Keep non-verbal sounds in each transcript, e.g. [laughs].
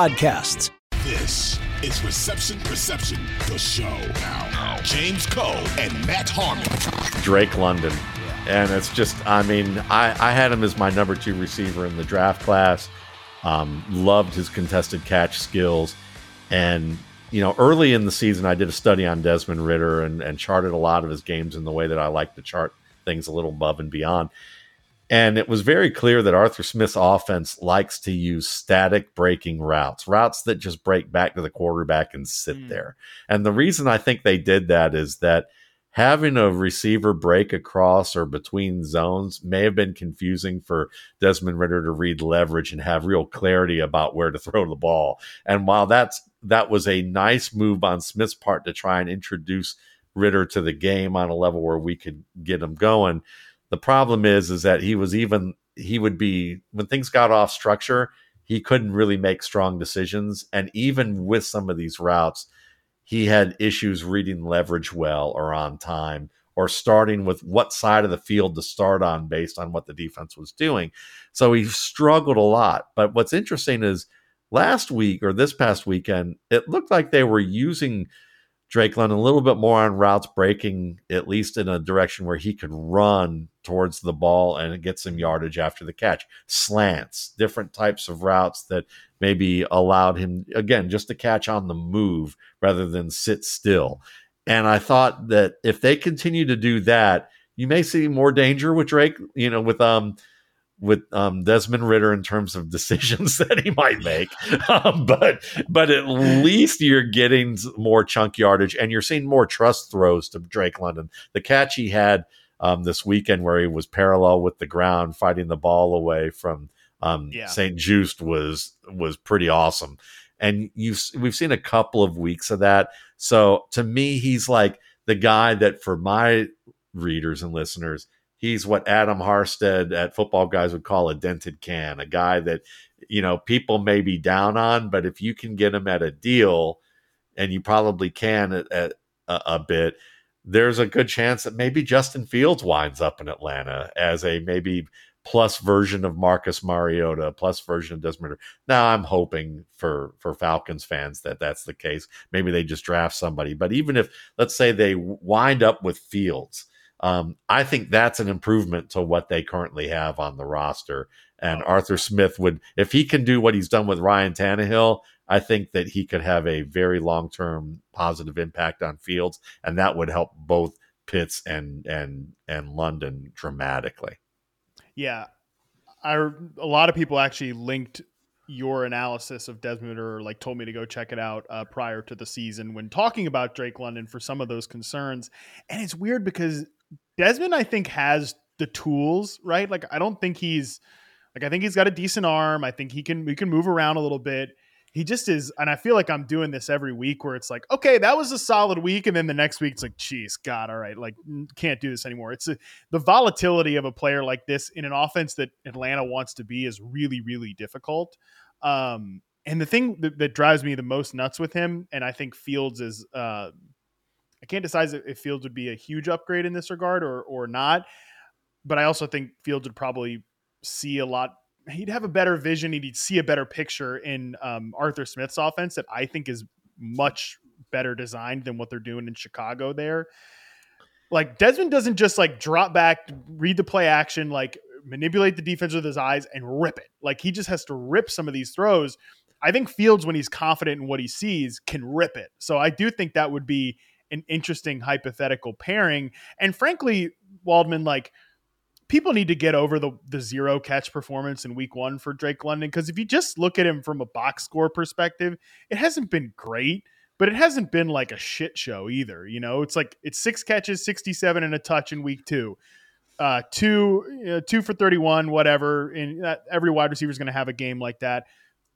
podcasts. This is Reception Perception, the show. Now, James Koh and Matt Harmon. Drake London. And it's just, I mean, I, I had him as my number two receiver in the draft class. Um, loved his contested catch skills. And, you know, early in the season, I did a study on Desmond Ridder and, and charted a lot of his games in the way that I like to chart things a little above and beyond. And it was very clear that Arthur Smith's offense likes to use static breaking routes, routes that just break back to the quarterback and sit mm. there. And the reason I think they did that is that having a receiver break across or between zones may have been confusing for Desmond Ridder to read leverage and have real clarity about where to [laughs] throw the ball. And while that's that was a nice move on Smith's part to try and introduce Ridder to the game on a level where we could get him going the problem is, is that he was even he would be when things got off structure, he couldn't really make strong decisions, and even with some of these routes, he had issues reading leverage well or on time or starting with what side of the field to start on based on what the defense was doing. So he struggled a lot. But what's interesting is last week or this past weekend, it looked like they were using Drake London a little bit more on routes breaking, at least in a direction where he could run towards the ball and get some yardage after the catch. Slants, different types of routes that maybe allowed him, again, just to catch on the move rather than sit still. And I thought that if they continue to do that, you may see more danger with Drake, you know, with um with um, Desmond Ridder in terms of [laughs] decisions that he might make, um, but but at least you're getting more chunk yardage and you're seeing more trust throws to Drake London. The catch he had um, this weekend where he was parallel with the ground, fighting the ball away from um, yeah. St. Juste was was pretty awesome. And you've we've seen a couple of weeks of that. So to me, he's like the guy that for my readers and listeners he's what Adam Harstad at Football Guys would call a dented can, a guy that you know people may be down on, but if you can get him at a deal, and you probably can at, at a, a bit, there's a good chance that maybe Justin Fields winds up in Atlanta as a maybe plus version of Marcus Mariota, plus version of Desmond. Now I'm hoping for for Falcons fans that that's the case. Maybe they just draft somebody, but even if let's say they wind up with Fields um, I think that's an improvement to what they currently have on the roster. And Arthur Smith would, if he can do what he's done with Ryan Tannehill, I think that he could have a very long term positive impact on Fields, and that would help both Pitts and and and London dramatically. Yeah, I a lot of people actually linked your analysis of Desmond or like told me to go check it out uh, prior to the season when talking about Drake London for some of those concerns. And it's weird because Desmond, I think, has the tools, right? Like, I don't think he's like I think he's got a decent arm. I think he can we can move around a little bit. He just is, and I feel like I'm doing this every week where it's like, okay, that was a solid week, and then the next week it's like, geez, God, all right, like can't do this anymore. It's a, the volatility of a player like this in an offense that Atlanta wants to be is really, really difficult. Um, and the thing that, that, drives me the most nuts with him, and I think Fields is uh, I can't decide if Fields would be a huge upgrade in this regard or or not. But I also think Fields would probably see a lot. He'd have a better vision. He'd see a better picture in um, Arthur Smith's offense that I think is much better designed than what they're doing in Chicago. There, like Desmond doesn't just like drop back, read the play action, like manipulate the defense with his eyes and rip it. Like he just has to rip some of these throws I think Fields, when he's confident in what he sees, can rip it. So I do think that would be an interesting hypothetical pairing. And frankly, Waldman, like people need to get over the the zero catch performance in week one for Drake London because if you just look at him from a box score perspective, it hasn't been great, but it hasn't been like a shit show either. You know, it's like it's six catches, sixty seven and a touch in week two. Uh, two, know, two for thirty-one, whatever. And every wide receiver is going to have a game like that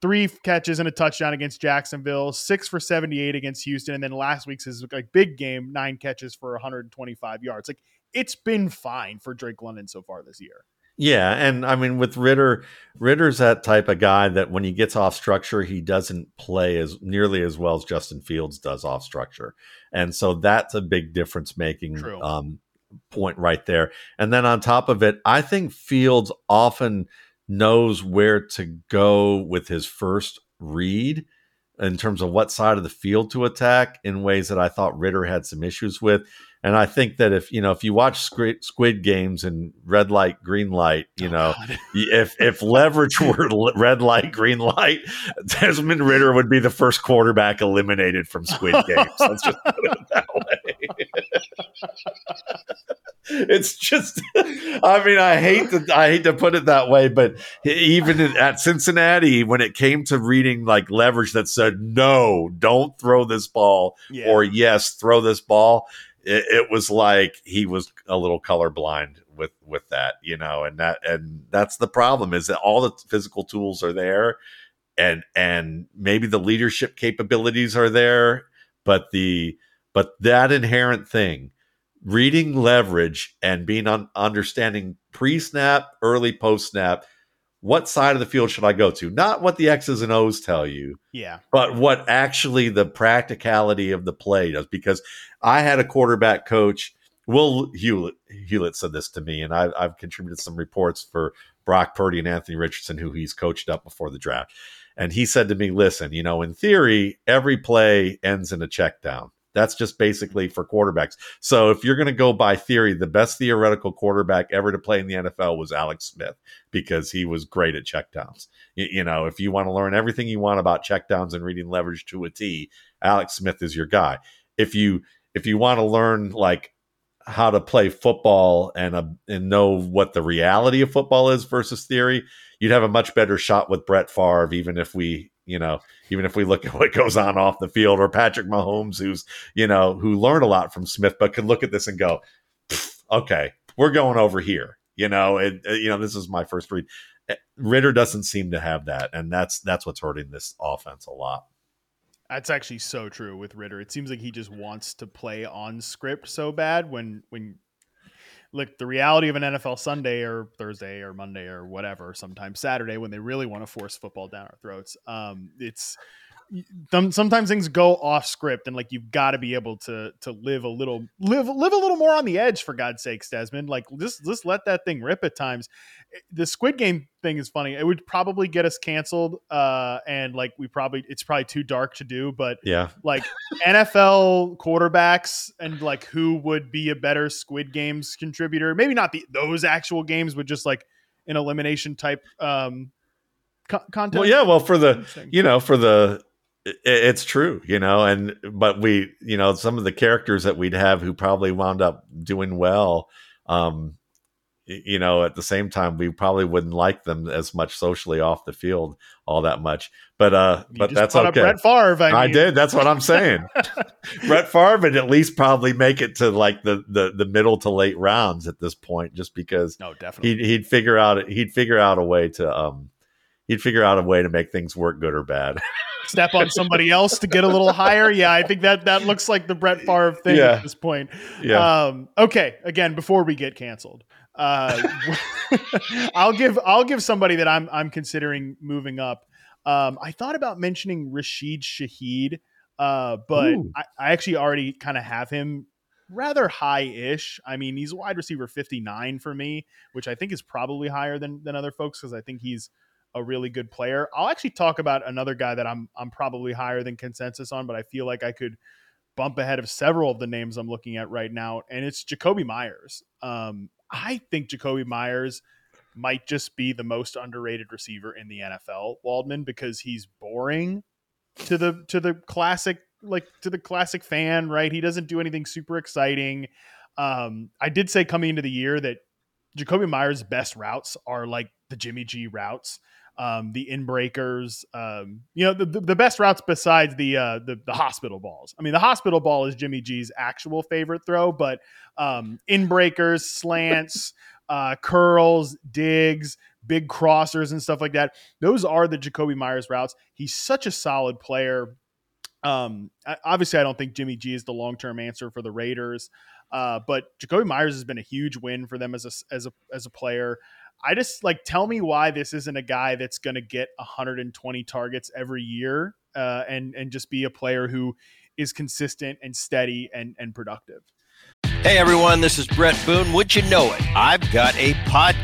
three catches and a touchdown against Jacksonville, six for 78 against Houston, and then last week's is like big game, nine catches for 125 yards. Like it's been fine for Drake London so far this year. Yeah, and I mean with Ridder, Ridder's that type of guy that when he gets off structure, he doesn't play as nearly as well as Justin Fields does off structure, and so that's a big difference making um, point right there. And then on top of it, I think Fields often knows where to go with his first read in terms of what side of the field to attack in ways that I thought Ridder had some issues with. And I think that if you know if you watch Squid, Squid Games and red light, green light, you oh, know, [laughs] if if leverage were red light, green light, [laughs] Desmond Ridder would be the first quarterback eliminated from Squid [laughs] Games. Let's just put it that way. it's just i mean i hate to i hate to put it that way but even at cincinnati when it came to reading like leverage that said no don't throw this ball yeah. or yes throw this ball it, it, was like he was a little colorblind with with that you know and that and that's the problem is that all the physical tools are there and and maybe the leadership capabilities are there but the but that inherent thing reading leverage and being on understanding pre-snap, early post-snap, what side of the field should I go to? Not what the X's and O's tell you. Yeah. But what actually the practicality of the play does. Because I had a quarterback coach, Will Hewlett, Hewlett said this to me, and I've, I've contributed some reports for Brock Purdy and Anthony Richardson, who he's coached up before the draft. And he said to me, listen, you know, in theory, every play ends in a check down. That's just basically for quarterbacks. So if you're going to go by theory, the best theoretical quarterback ever to play in the NFL was Alex Smith because he was great at checkdowns. You, you know, if you want to learn everything you want about checkdowns and reading leverage to a T, Alex Smith is your guy. If you if you want to learn like how to play football and uh, and know what the reality of football is versus theory, you'd have a much better shot with Brett Favre, even if we you know, even if we look [laughs] at what goes on off the field, or Patrick Mahomes, who's, you know, who learned a lot from Smith, but could look at this and go, okay, we're going over here. You know, and, uh, you know, this is my first read. Ridder doesn't seem to have that, and that's that's what's hurting this offense a lot. That's actually so true with Ridder. It seems like he just wants to play on script so bad when when look, the reality of an NFL Sunday or Thursday or Monday or whatever, sometimes Saturday when they really want to force football down our throats. Um, it's sometimes things go off script and like you've got to be able to to live a little live live a little more on the edge for god's sakes desmond. Like just just let that thing rip at times. Eh, the squid game thing is funny. It would probably get us canceled uh and like we probably it's probably too dark to do but yeah. like nfl quarterbacks and like who would be a better squid games contributor maybe not the those actual games but just like an elimination type um content? Well yeah well for the you know for the it's true, you know, and but we, you know, some of the characters that we'd have who probably wound up doing well, um, you know, at the same time, we probably wouldn't like them as much socially off the field all that much. But uh, you but that's okay. Brett Favre, I, mean. I, did. That's what I'm [laughs] saying. Brett Favre would at least probably make it to like the, the the middle to late rounds at this point, just because. No, definitely. He'd, he'd figure out he'd figure out a way to um he'd figure out a way to make things work good or bad. [laughs] step on somebody else to get a little higher. Yeah, I think that that looks like the Brett Favre thing yeah. at this point. Yeah. Um, okay, again, before we get canceled, uh, [laughs] I'll give I'll give somebody that I'm I'm considering moving up. Um, I thought about mentioning Rashid Shaheed, uh, but I, I actually already kind of have him rather high-ish. I mean, he's wide receiver 59 for me, which I think is probably higher than than other folks because I think he's a really good player. I'll actually talk about another guy that I'm I'm probably higher than consensus on, but I feel like I could bump ahead of several of the names I'm looking at right now, and it's Jakobi Meyers. Um, I think Jakobi Meyers might just be the most underrated receiver in the NFL, Waldman, because he's boring to the to the classic like to the classic fan, right? He doesn't do anything super exciting. Um, I did say coming into the year that Jakobi Meyers' best routes are like the Jimmy G routes, um, the inbreakers, um, you know, the, the, the, best routes besides the, uh, the, the hospital balls. I mean, the hospital ball is Jimmy G's actual favorite throw, but um, inbreakers, slants, [laughs] uh, curls, digs, big crossers, and stuff like that. Those are the Jakobi Meyers routes. He's such a solid player. Um, obviously, I don't think Jimmy G is the long term answer for the Raiders, uh, but Jakobi Meyers has been a huge win for them as a as a as a player. I just like tell me why this isn't a guy that's going to get 120 targets every year uh, and and just be a player who is consistent and steady and and productive. Hey everyone, this is Bret Boone. Would you know it? I've got a podcast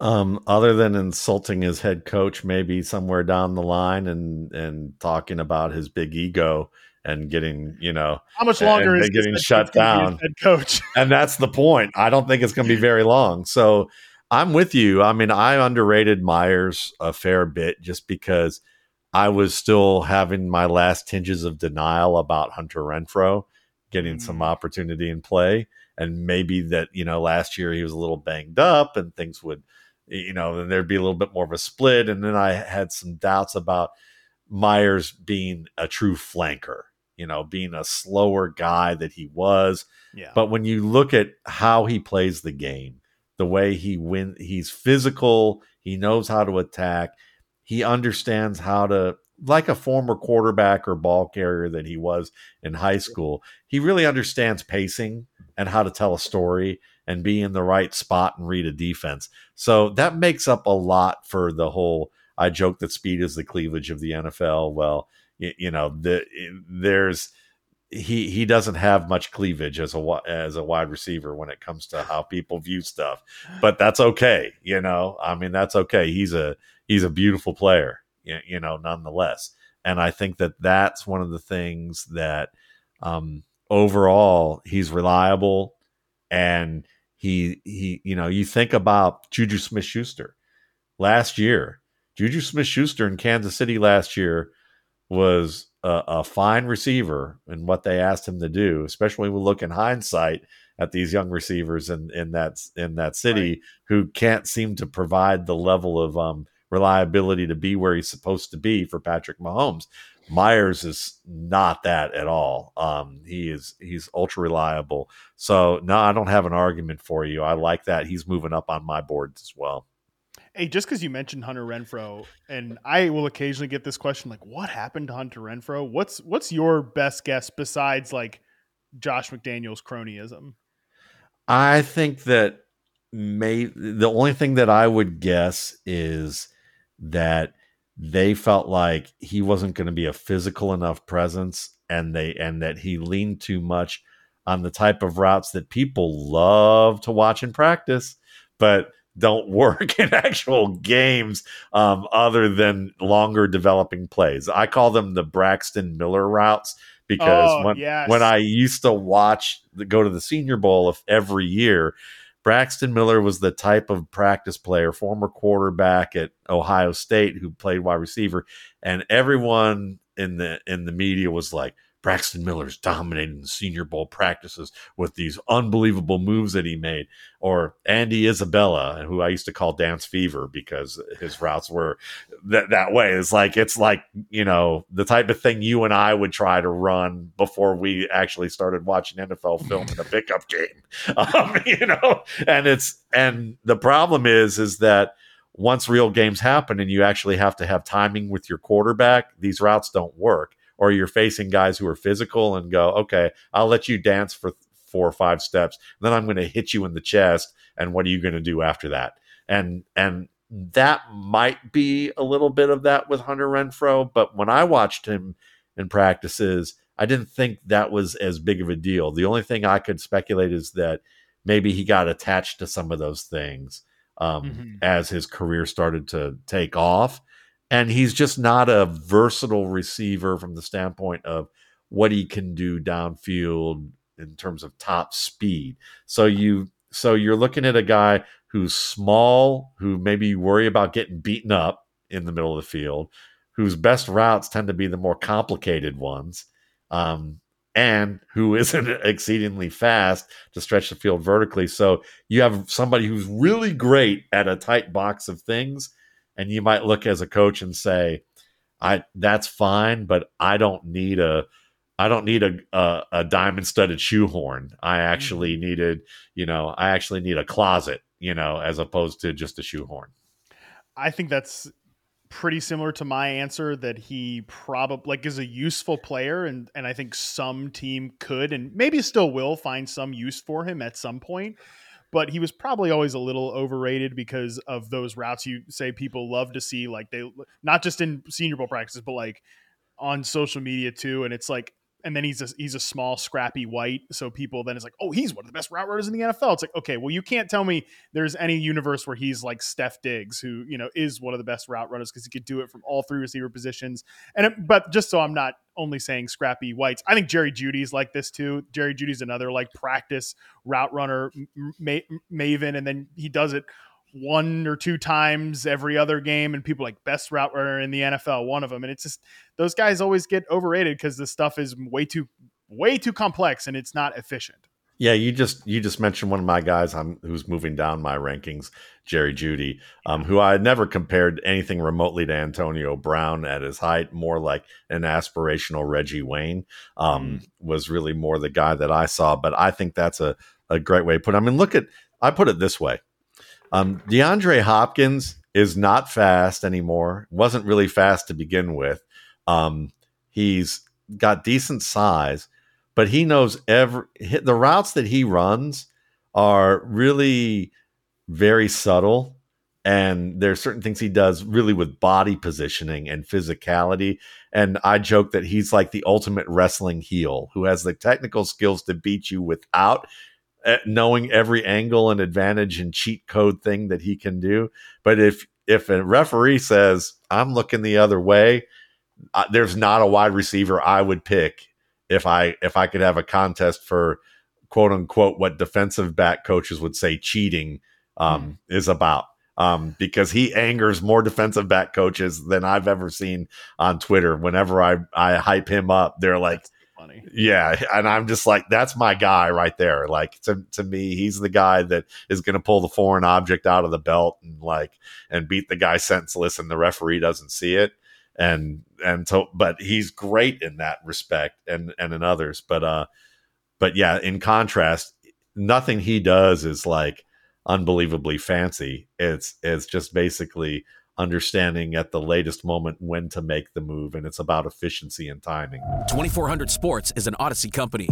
Um, other than insulting his head coach, maybe somewhere down the line, and and talking about his big ego and getting you know how much longer and, is getting shut down. head coach? [laughs] And that's the point. I don't think it's going to be very long. So i'm with you. I mean i underrated meyers a fair bit just because i was still having my last tinges of denial about hunter renfrow getting mm. some opportunity in play. And maybe that you know last year he was a little banged up and things would you know, then there'd be a little bit more of a split. And then I had some doubts about Meyers being a true flanker, you know, being a slower guy that he was. Yeah. But when you look at how he plays the game, the way he win, he's physical, he knows how to attack, he understands how to like a former quarterback or ball carrier that he was in high school, he really understands pacing and how to tell a story and be in the right spot and read a defense. So that makes up a lot for the whole. I joke that speed is the cleavage of the NFL. Well, you, you know, the, there's he he doesn't have much cleavage as a as a wide receiver when it comes to how people view stuff, but that's okay. You know, I mean that's okay. He's a he's a beautiful player. You know, nonetheless, and I think that that's one of the things that um, overall he's reliable and he he you know you think about Juju Smith Schuster last year. Juju Smith Schuster in Kansas City last year was a, a, fine receiver in what they asked him to do, especially when we look in hindsight at these young receivers in, in that in that city right. who can't seem to provide the level of um, reliability to be where he's supposed to be for Patrick Mahomes. Meyers is not that at all. Um, he is he's ultra reliable. So no, I don't have an argument for you. I like that he's moving up on my boards as well. Hey, just because you mentioned Hunter Renfrow, and I will occasionally get this question, like, what happened to Hunter Renfrow? What's what's your best guess besides like Josh McDaniels' cronyism? I think that may the only thing that I would guess is that they felt like he wasn't going to be a physical enough presence and they and that he leaned too much on the type of routes that people love to watch in practice but don't [laughs] work in actual games um, other than longer developing plays i call them the braxton miller routes because oh, when, yes. when i used to watch the, go to the senior bowl of every year Braxton Miller was the type of practice player, former quarterback at Ohio State who played wide receiver, and everyone in the in the media was like, Braxton Miller's dominating Senior Bowl practices with these unbelievable moves that he made. Or Andy Isabella, who I used to call Dance Fever because his routes were that, that way. It's like, it's like, you know, the type of thing you and I would try to run before we actually started watching NFL film in a [laughs] pickup game. [laughs] Um, you know, and it's, and the problem is, is that once real games happen and you actually have to have timing with your quarterback, these routes don't work or you're facing guys who are physical and go, okay, I'll let you dance for four or five steps, then I'm going to hit you in the chest, and what are you going to do after that? And and that might be a little bit of that with Hunter Renfro, but when I watched him in practices, I didn't think that was as big of a deal. The only thing I could speculate is that maybe he got attached to some of those things um, mm-hmm. as his career started to take off. And he's just not a versatile receiver from the standpoint of what he can do downfield in terms of top speed. So you so you're looking at a guy who's small, who maybe you worry about getting beaten up in the middle of the field, whose best routes tend to be the more complicated ones, um, and who [laughs] isn't exceedingly fast to stretch the field vertically. So you have somebody who's really great at a tight box of things, and you might look as a coach and say, "I that's fine, but I don't need a." I don't need a, a, a diamond studded shoehorn. I actually mm-hmm. needed, you know, I actually need a closet, you know, as opposed to just a shoehorn. I think that's pretty similar to my answer that he probably like is a useful player and and I think some team could and maybe still will find some use for him at some point but he was probably always a little overrated because of those routes you say people love to see like they not just in senior bowl practices but like on social media too and it's like and then he's a he's a small, scrappy white. So people then is like, oh, he's one of the best route runners in the NFL. It's like, okay, well, you can't tell me there's any universe where he's like Steph Diggs, who you know is one of the best route runners because he could do it from all three receiver positions. And it, but just so I'm not only saying scrappy whites, I think Jerry Jeudy's like this too. Jerry Jeudy's another like practice route runner ma- maven, and then he does it one or two times every other game and people like best route runner in the NFL, one of them. And it's just those guys always get overrated because the stuff is way too way too complex and it's not efficient. Yeah, you just you just mentioned one of my guys I'm, who's moving down my rankings, Jerry Jeudy, um, who I had never compared anything remotely to Antonio Brown at his height. More like an aspirational Reggie Wayne um, mm. was really more the guy that I saw. But I think that's a a great way to put. It. I mean, look at I put it this way: um, DeAndre Hopkins is not fast anymore. wasn't really fast to begin with. Um, he's got decent size, but he knows every the routes that he runs are really very subtle. And there's certain things he does really with body positioning and physicality. And I joke that he's like the ultimate wrestling heel who has the technical skills to beat you without knowing every angle and advantage and cheat code thing that he can do. But if if a referee says I'm looking the other way, uh, there's not a wide receiver I would pick if I if I could have a contest for quote unquote what defensive back coaches would say cheating um, mm. is about. Um, because he angers more defensive back coaches than I've ever seen on Twitter. Whenever I, I hype him up, they're like, funny. Yeah, and I'm just like, that's my guy right there. Like to to me, he's the guy that is going to pull the foreign object out of the belt and like and beat the guy senseless, and the referee doesn't see it. And and so, but he's great in that respect, and and in others. But uh, but yeah, in contrast, nothing he does is like unbelievably fancy. It's it's just basically understanding at the latest moment when to make the move, and it's about efficiency and timing. 2400 Sports is an Audacy company.